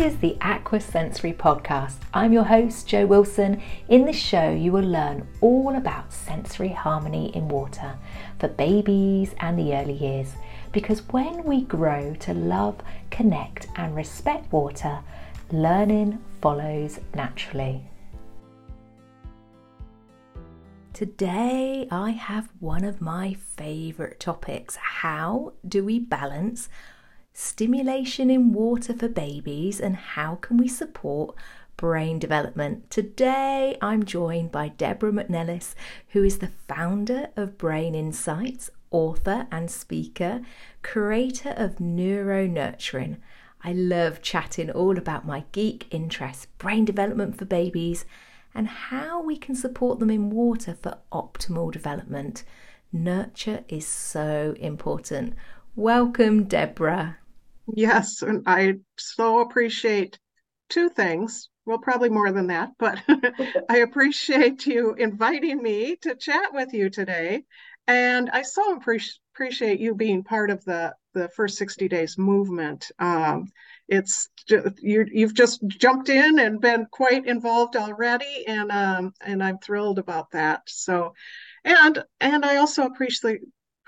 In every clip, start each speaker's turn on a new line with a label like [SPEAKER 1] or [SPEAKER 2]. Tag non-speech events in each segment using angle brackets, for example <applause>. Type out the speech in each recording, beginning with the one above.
[SPEAKER 1] is the Aqua Sensory Podcast. I'm your host, Jo Wilson. In this show, you will learn all about sensory harmony in water for babies and the early years. Because when we grow to love, connect, and respect water, learning follows naturally. Today, I have one of my favourite topics. How do we balance stimulation in water for babies, and how can we support brain development. Today, I'm joined by Deborah McNelis, who is the founder of Brain Insights, author and speaker, creator of Neuro Nurturing. I love chatting all about my geek interests, brain development for babies, and how we can support them in water for optimal development. Nurture is so important. Welcome, Deborah.
[SPEAKER 2] Yes, and I so appreciate two things. Well, probably more than that, but <laughs> I appreciate you inviting me to chat with you today. And I so appreciate you being part of the the first 60 days movement. Um, it's you you've just jumped in and been quite involved already, and um, and I'm thrilled about that. So, and and I also appreciate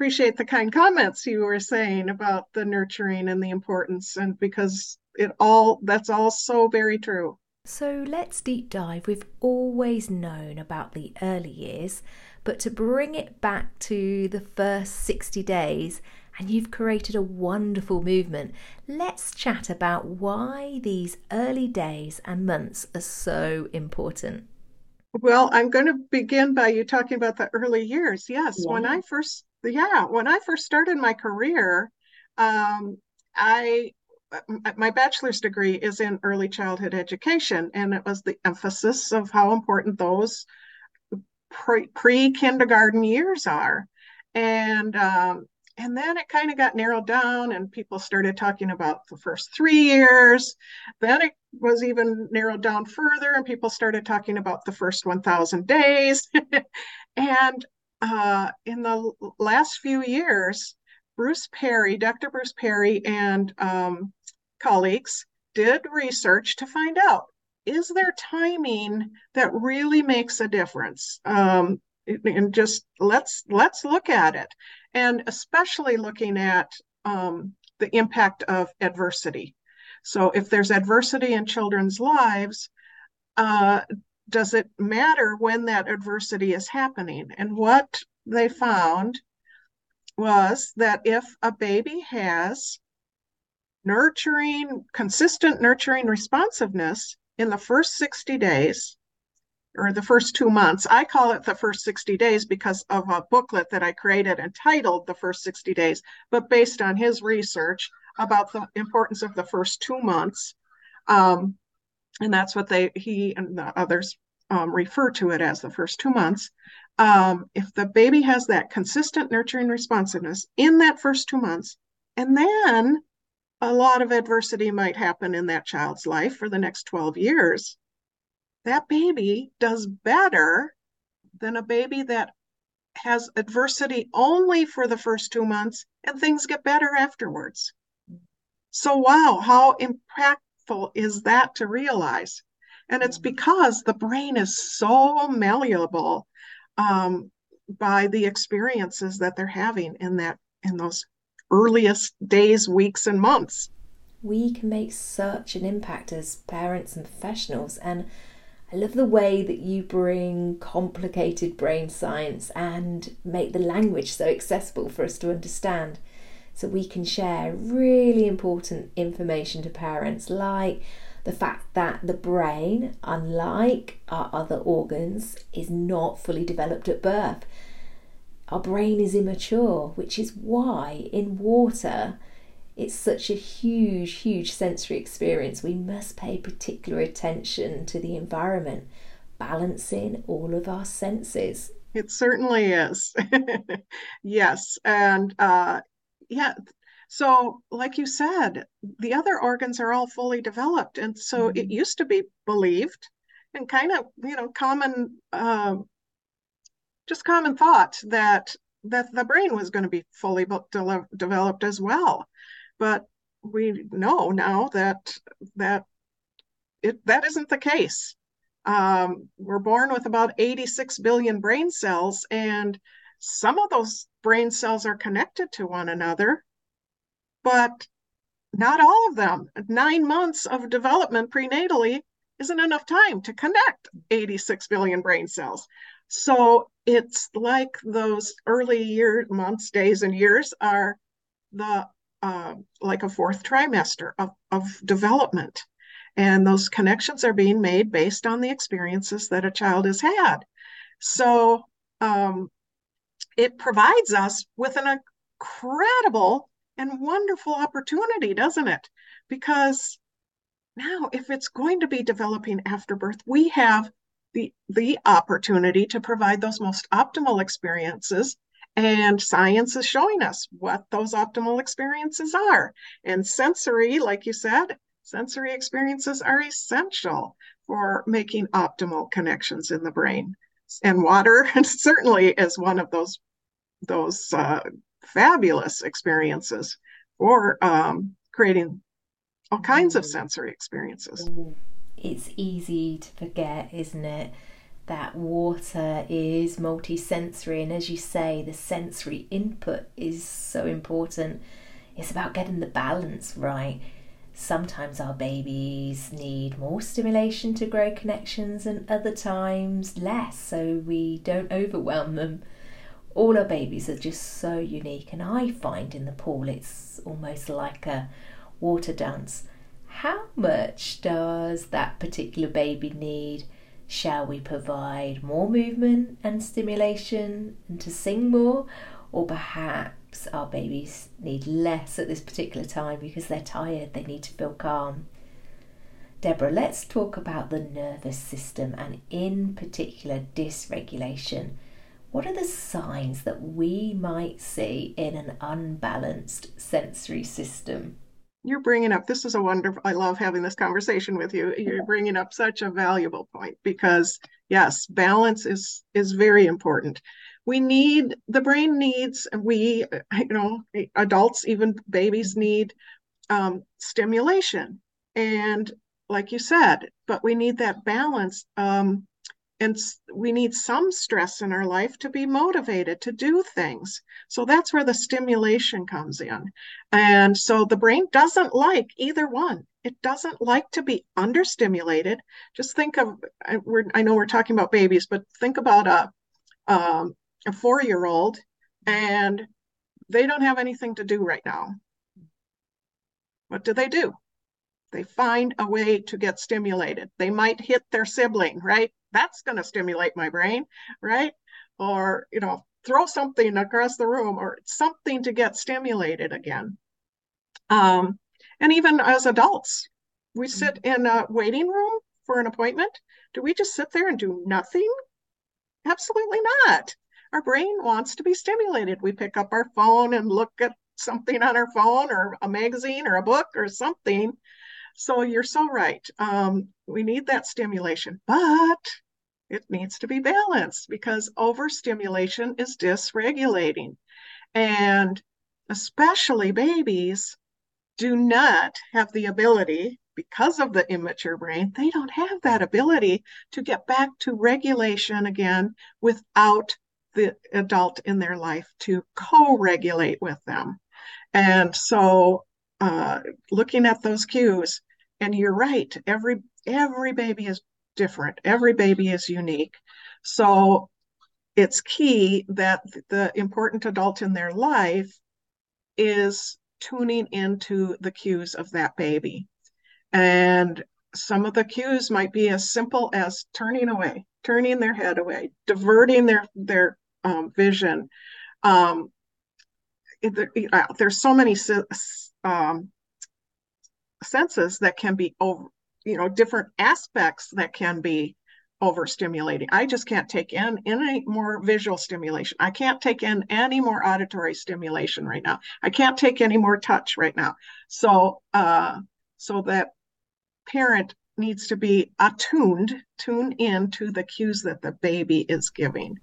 [SPEAKER 2] appreciate the kind comments you were saying about the nurturing and the importance and because it all that's all so very true
[SPEAKER 1] so let's deep dive we've always known about the early years but to bring it back to the first 60 days and you've created a wonderful movement. Let's chat about why these early days and months are so important.
[SPEAKER 2] Well, I'm going to begin by you talking about the early years. Yes, yeah. when I first yeah, when I first started my career, um, I my bachelor's degree is in early childhood education, and it was the emphasis of how important those pre kindergarten years are, and um, and then it kind of got narrowed down, and people started talking about the first three years. Then it was even narrowed down further, and people started talking about the first 1,000 days, <laughs> and uh, in the last few years, Bruce Perry, Dr. Bruce Perry, and um, colleagues did research to find out is there timing that really makes a difference? Um, and just let's let's look at it, and especially looking at um, the impact of adversity. So if there's adversity in children's lives, uh, does it matter when that adversity is happening? And what they found was that if a baby has nurturing, consistent nurturing responsiveness in the first 60 days, or the first two months. I call it the first 60 days because of a booklet that I created entitled The First 60 Days, but based on his research about the importance of the first two months. Um, and that's what they he and the others um, refer to it as the first two months. Um, if the baby has that consistent nurturing responsiveness in that first two months, and then a lot of adversity might happen in that child's life for the next 12 years, that baby does better than a baby that has adversity only for the first two months and things get better afterwards. So, wow, how impactful is that to realize? And it's because the brain is so malleable um, by the experiences that they're having in that in those earliest days, weeks, and months.
[SPEAKER 1] We can make such an impact as parents and professionals, and I love the way that you bring complicated brain science and make the language so accessible for us to understand so we can share really important information to parents like the fact that the brain, unlike our other organs, is not fully developed at birth. Our brain is immature, which is why in water it's such a huge, huge sensory experience. We must pay particular attention to the environment, balancing all of our senses.
[SPEAKER 2] It certainly is. <laughs> yes. And uh, yeah, so, like you said, the other organs are all fully developed. And so mm-hmm. it used to be believed and kind of, you know, common, uh, just common thought that that the brain was going to be fully de- developed as well. But we know now that that it, that isn't the case. Um, we're born with about 86 billion brain cells, and some of those brain cells are connected to one another, but not all of them. Nine months of development prenatally isn't enough time to connect 86 billion brain cells. So it's like those early year months, days, and years are the uh, like a fourth trimester of, of development. And those connections are being made based on the experiences that a child has had. So um, it provides us with an incredible and wonderful opportunity, doesn't it? Because now, if it's going to be developing after birth, we have the, the opportunity to provide those most optimal experiences. And science is showing us what those optimal experiences are. And sensory, like you said, sensory experiences are essential for making optimal connections in the brain. And water <laughs> certainly is one of those those uh, fabulous experiences for um, creating all kinds of mm. sensory experiences.
[SPEAKER 1] It's easy to forget, isn't it? That water is multisensory, and as you say, the sensory input is so important. It's about getting the balance right. Sometimes our babies need more stimulation to grow connections, and other times less, so we don't overwhelm them all our babies are just so unique, and I find in the pool it's almost like a water dance. How much does that particular baby need? Shall we provide more movement and stimulation and to sing more? Or perhaps our babies need less at this particular time because they're tired, they need to feel calm. Deborah, let's talk about the nervous system and, in particular, dysregulation. What are the signs that we might see in an unbalanced sensory system?
[SPEAKER 2] You're bringing up this is a wonderful. I love having this conversation with you. You're bringing up such a valuable point because yes, balance is is very important. We need the brain needs we you know adults even babies need um, stimulation and like you said, but we need that balance. Um, and we need some stress in our life to be motivated to do things. So that's where the stimulation comes in. And so the brain doesn't like either one. It doesn't like to be understimulated. Just think of, we're, I know we're talking about babies, but think about a, um, a four year old and they don't have anything to do right now. What do they do? They find a way to get stimulated. They might hit their sibling, right? That's going to stimulate my brain, right? Or, you know, throw something across the room or something to get stimulated again. Um, and even as adults, we mm-hmm. sit in a waiting room for an appointment. Do we just sit there and do nothing? Absolutely not. Our brain wants to be stimulated. We pick up our phone and look at something on our phone or a magazine or a book or something so you're so right. Um, we need that stimulation, but it needs to be balanced because overstimulation is dysregulating. And especially babies do not have the ability, because of the immature brain, they don't have that ability to get back to regulation again without the adult in their life to co regulate with them. And so uh, looking at those cues. And you're right, every every baby is different. Every baby is unique. So it's key that the important adult in their life is tuning into the cues of that baby. And some of the cues might be as simple as turning away, turning their head away, diverting their their um, vision. Um, uh, there's so many um, senses that can be over, you know, different aspects that can be overstimulating. I just can't take in any more visual stimulation. I can't take in any more auditory stimulation right now. I can't take any more touch right now. So, uh, so that parent needs to be attuned, tune in to the cues that the baby is giving.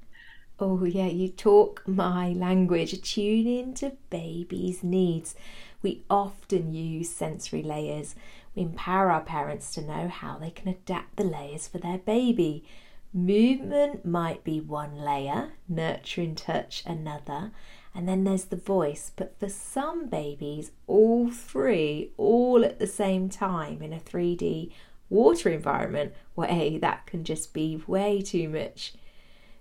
[SPEAKER 1] Oh, yeah, you talk my language. Tune into baby's needs. We often use sensory layers. We empower our parents to know how they can adapt the layers for their baby. Movement might be one layer, nurturing touch another, and then there's the voice. But for some babies, all three, all at the same time in a 3D water environment, well, A, that can just be way too much.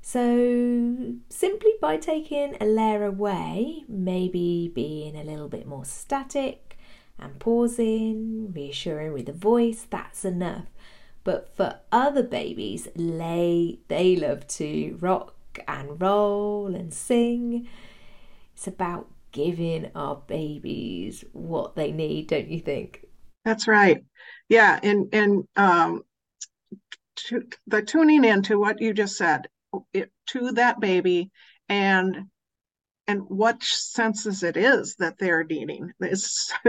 [SPEAKER 1] So, simply by taking a layer away, maybe being a little bit more static and pausing, reassuring with the voice, that's enough. But for other babies, they, they love to rock and roll and sing. It's about giving our babies what they need, don't you think?
[SPEAKER 2] That's right. Yeah, and and um, to, the tuning into what you just said it, to that baby and and what senses it is that they're needing. It's <laughs>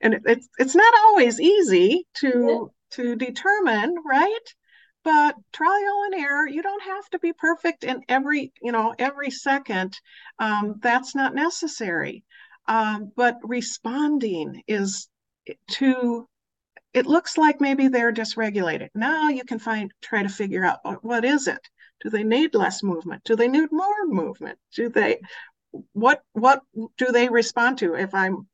[SPEAKER 2] and it's it's not always easy to yeah. to determine, right? but trial and error you don't have to be perfect in every you know every second um, that's not necessary um, but responding is to it looks like maybe they're dysregulated now you can find try to figure out what is it do they need less movement do they need more movement do they what what do they respond to if i'm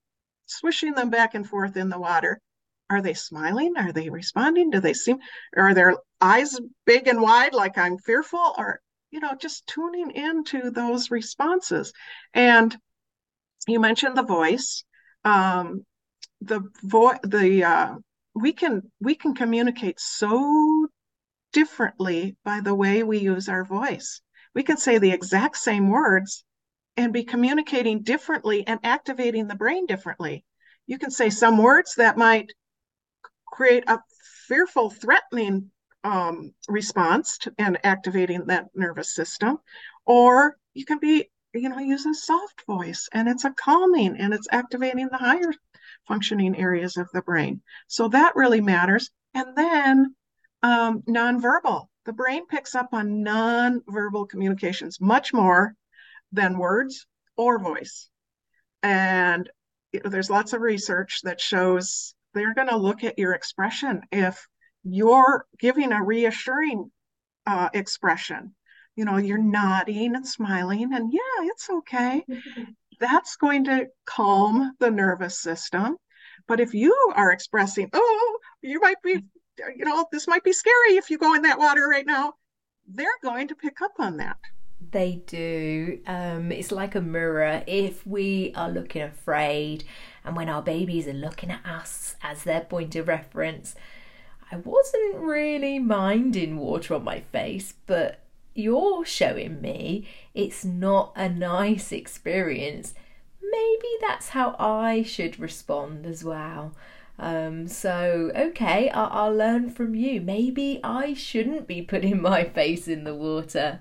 [SPEAKER 2] swishing them back and forth in the water are they smiling? Are they responding? Do they seem, are their eyes big and wide like I'm fearful? Or, you know, just tuning into those responses. And you mentioned the voice. Um, the voice, the, uh, we can we can communicate so differently by the way we use our voice. We can say the exact same words and be communicating differently and activating the brain differently. You can say some words that might create a fearful, threatening um, response to, and activating that nervous system, or you can be, you know, use a soft voice and it's a calming and it's activating the higher functioning areas of the brain. So that really matters. And then um, nonverbal. The brain picks up on nonverbal communications much more than words or voice. And there's lots of research that shows they're going to look at your expression. If you're giving a reassuring uh, expression, you know, you're nodding and smiling, and yeah, it's okay. <laughs> That's going to calm the nervous system. But if you are expressing, oh, you might be, you know, this might be scary if you go in that water right now, they're going to pick up on that.
[SPEAKER 1] They do. Um, it's like a mirror. If we are looking afraid, and when our babies are looking at us as their point of reference, I wasn't really minding water on my face, but you're showing me it's not a nice experience. Maybe that's how I should respond as well. Um, so, okay, I'll, I'll learn from you. Maybe I shouldn't be putting <laughs> my face in the water.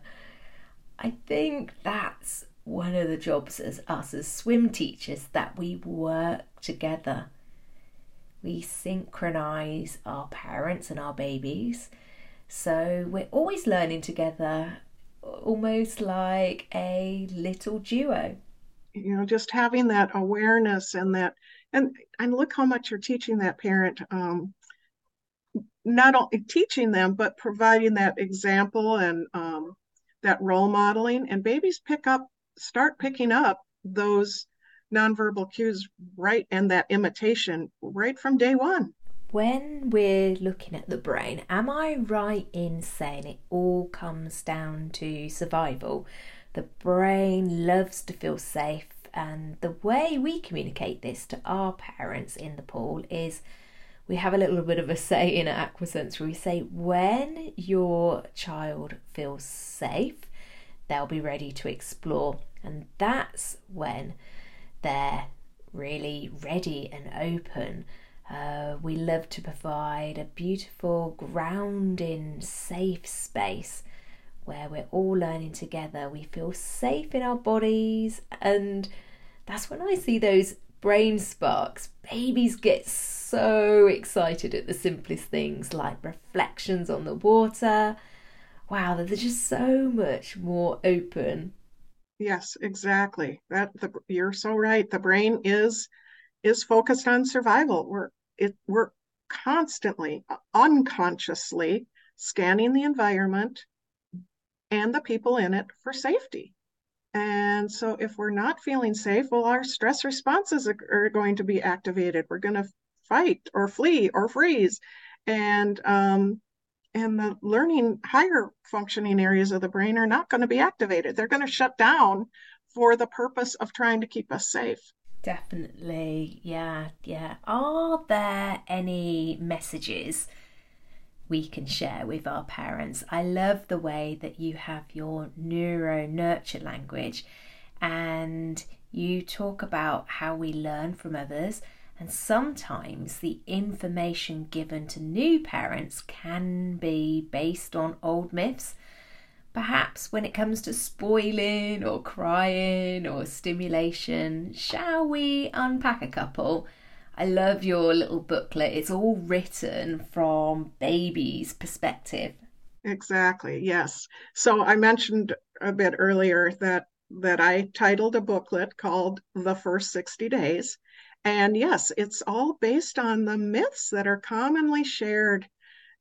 [SPEAKER 1] I think that's one of the jobs as us as swim teachers that we work together. We synchronize our parents and our babies. So we're always learning together, almost like a little duo.
[SPEAKER 2] You know, just having that awareness and that, and and look how much you're teaching that parent. Um, not only teaching them, but providing that example and um, that role modeling and babies pick up start picking up those nonverbal cues right and that imitation right from day one.
[SPEAKER 1] When we're looking at the brain am i right in saying it all comes down to survival? The brain loves to feel safe and the way we communicate this to our parents in the pool is we have a little bit of a say in Aquasense where we say when your child feels safe, they'll be ready to explore. And that's when they're really ready and open. Uh, we love to provide a beautiful, grounding, safe space where we're all learning together. We feel safe in our bodies, and that's when I see those brain sparks. Babies get so excited at the simplest things like reflections on the water. Wow, they're just so much more open.
[SPEAKER 2] Yes, exactly. That the you're so right. The brain is is focused on survival. We're it we're constantly, uh, unconsciously scanning the environment and the people in it for safety. And so, if we're not feeling safe, well, our stress responses are going to be activated. We're going to fight or flee or freeze, and um, and the learning higher functioning areas of the brain are not going to be activated. They're going to shut down for the purpose of trying to keep us safe.
[SPEAKER 1] Definitely, yeah, yeah. Are there any messages? we can share with our parents. I love the way that you have your neuro nurture language and you talk about how we learn from others. And sometimes the information given to new parents can be based on old myths. Perhaps when it comes to spoiling or crying or stimulation, shall we unpack a couple? I love your little booklet. It's all written from baby's perspective.
[SPEAKER 2] Exactly. Yes. So I mentioned a bit earlier that that I titled a booklet called The First 60 Days. And yes, it's all based on the myths that are commonly shared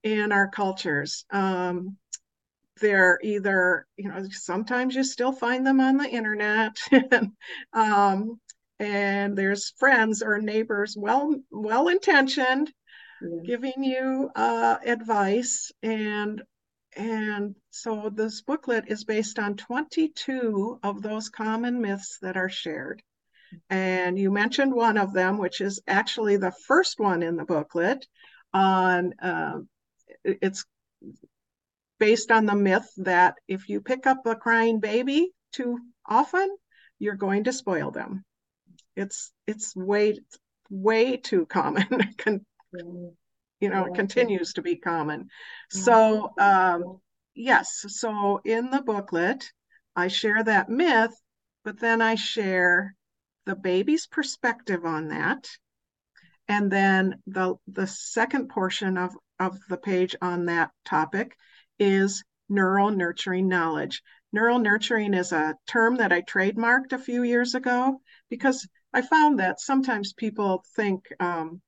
[SPEAKER 2] in our cultures. Um, they're either, you know, sometimes you still find them on the internet. <laughs> um, and there's friends or neighbors well well intentioned yeah. giving you uh, advice and and so this booklet is based on 22 of those common myths that are shared and you mentioned one of them which is actually the first one in the booklet on uh, it's based on the myth that if you pick up a crying baby too often you're going to spoil them it's it's way way too common. <laughs> you know, it continues to be common. So um, yes, so in the booklet, I share that myth, but then I share the baby's perspective on that. And then the the second portion of, of the page on that topic is neuro nurturing knowledge. Neuro nurturing is a term that I trademarked a few years ago because I found that sometimes people think um,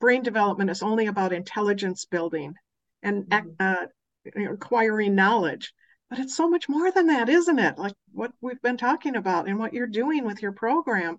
[SPEAKER 2] brain development is only about intelligence building and mm-hmm. uh, acquiring knowledge. But it's so much more than that, isn't it? Like what we've been talking about and what you're doing with your program.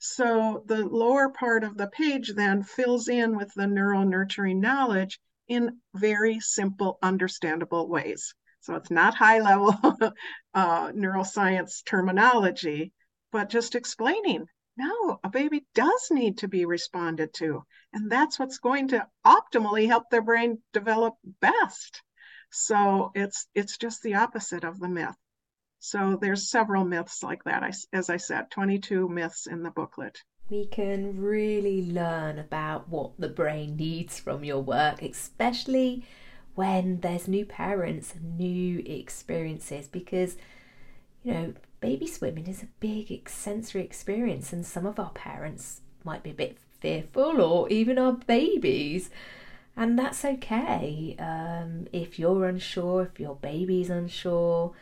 [SPEAKER 2] So the lower part of the page then fills in with the neuro nurturing knowledge in very simple, understandable ways. So it's not high level <laughs> uh, neuroscience terminology, but just explaining no, a baby does need to be responded to. And that's what's going to optimally help their brain develop best. So it's it's just the opposite of the myth. So there's several myths like that. I, as I said, 22 myths in the booklet.
[SPEAKER 1] We can really learn about what the brain needs from your work, especially when there's new parents and new experiences, because you know baby swimming is a big sensory experience, and some of our parents might be a bit fearful, or even our babies. And that's okay. Um, if you're unsure, if your baby's unsure,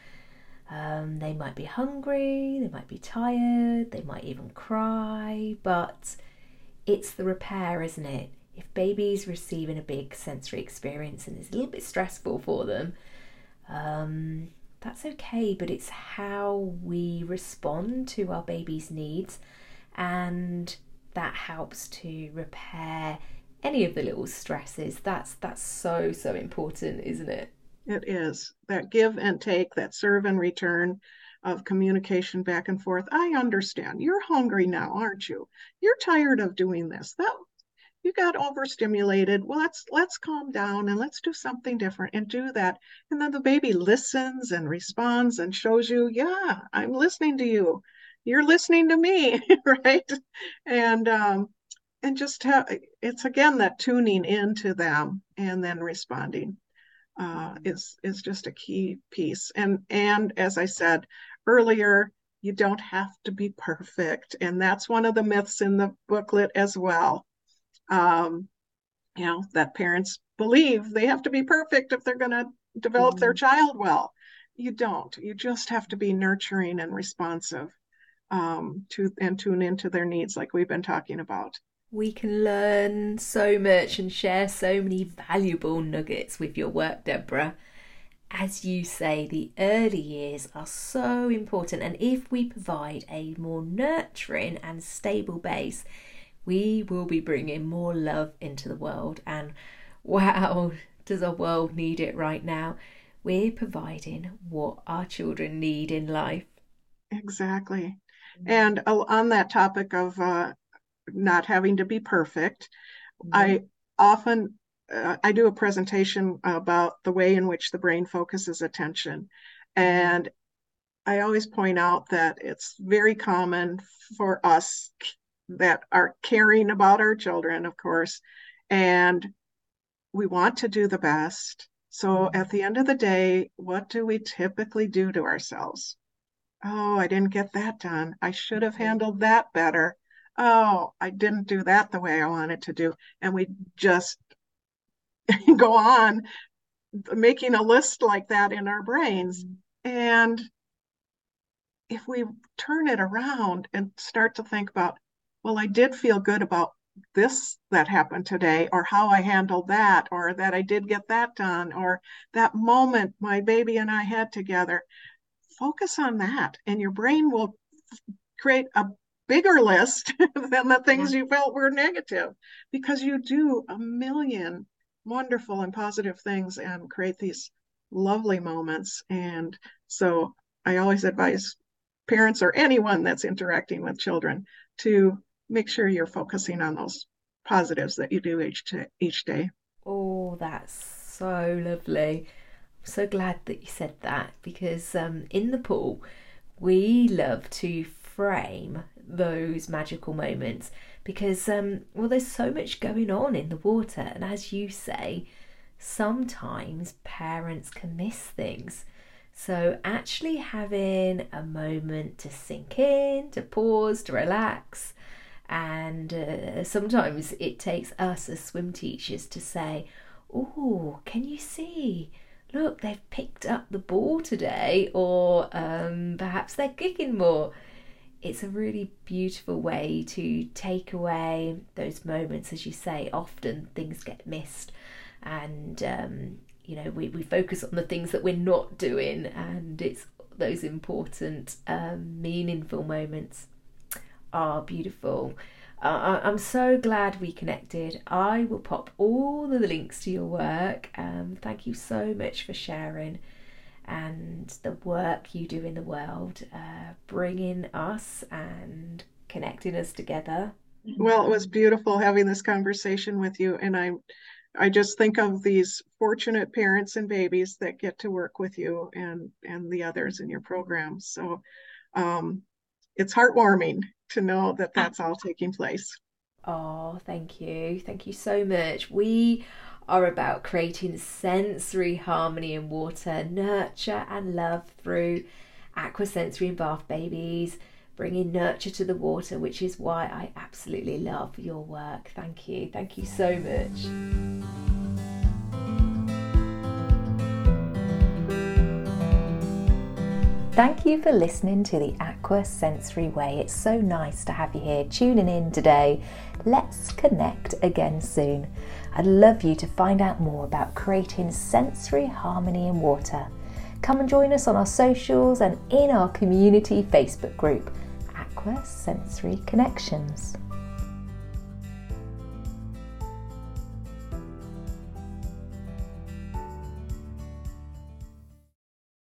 [SPEAKER 1] um, they might be hungry, they might be tired, they might even cry, but it's the repair, isn't it? If baby's receiving a big sensory experience and it's a little bit stressful for them, um, that's okay, but it's how we respond to our baby's needs, and that helps to repair any of the little stresses. That's that's so so important, isn't it?
[SPEAKER 2] It is that give and take, that serve and return of communication back and forth. I understand. You're hungry now, aren't you? You're tired of doing this. That you got overstimulated well let's let's calm down and let's do something different and do that and then the baby listens and responds and shows you yeah i'm listening to you you're listening to me <laughs> right and um and just have it's again that tuning into them and then responding uh, is is just a key piece. And and as i said earlier you don't have to be perfect. And that's one of the myths in the booklet as well. Um, you know that parents believe they have to be perfect if they're going to develop mm-hmm. their child well. You don't. You just have to be nurturing and responsive um, to and tune into their needs like we've been talking about
[SPEAKER 1] We can learn so much and share so many valuable nuggets with your work, Deborah. As you say, the early years are so important, and if we provide a more nurturing and stable base, we will be bringing more love into the world. And wow, does our world need it right now? We're providing what our children need in life.
[SPEAKER 2] Exactly. Mm-hmm. And on that topic of uh, not having to be perfect. Mm-hmm. I often uh, I do a presentation about the way in which the brain focuses attention, and I always point out that it's very common for us that are caring about our children, of course, and we want to do the best. So mm-hmm. at the end of the day, what do we typically do to ourselves? Oh, I didn't get that done. I should have handled that better oh, I didn't do that the way I wanted to do. And we just <laughs> go on making a list like that in our brains. And if we turn it around and start to think about, well, I did feel good about this that happened today, or how I handled that, or that I did get that done, or that moment my baby and I had together. Focus on that, and your brain will create a bigger list <laughs> than the things you felt were negative because you do a million wonderful and positive things and create these lovely moments. And so I always advise parents or anyone that's interacting with children to make sure you're focusing on those positives that you do each t- each day.
[SPEAKER 1] Oh, that's so lovely. I'm so glad that you said that because um, in the pool we love to frame those magical moments because um well there's so much going on in the water. And as you say sometimes parents can miss things. So actually having a moment to sink in to pause to relax and uh, sometimes it takes us as swim teachers to say oh can you see? Look they've picked up the ball today or um, perhaps they're kicking more it's a really beautiful way to take away those moments, as you say. Often things get missed, and um, you know we, we focus on the things that we're not doing, and it's those important, um, meaningful moments are beautiful. Uh, I'm so glad we connected. I will pop all the links to your work. Um, thank you so much for sharing and the work you do in the world, uh, bringing us and connecting us together.
[SPEAKER 2] Well, it was beautiful having this conversation with you, and I, I just think of these fortunate parents and babies that get to work with you and and the others in your program. So, um, it's heartwarming to know that that's all taking place.
[SPEAKER 1] Oh, thank you, thank you so much. We are about creating sensory harmony in water, nurture and love through aquasensory and bath babies, bringing nurture to the water, which is why I absolutely love your work. Thank you. Thank you so much. Thank you for listening to the Aqua Sensory Way. It's so nice to have you here tuning in today. Let's connect again soon. I'd love you to find out more about creating sensory harmony in water. Come and join us on our socials and in our community Facebook group, Aqua Sensory Connections.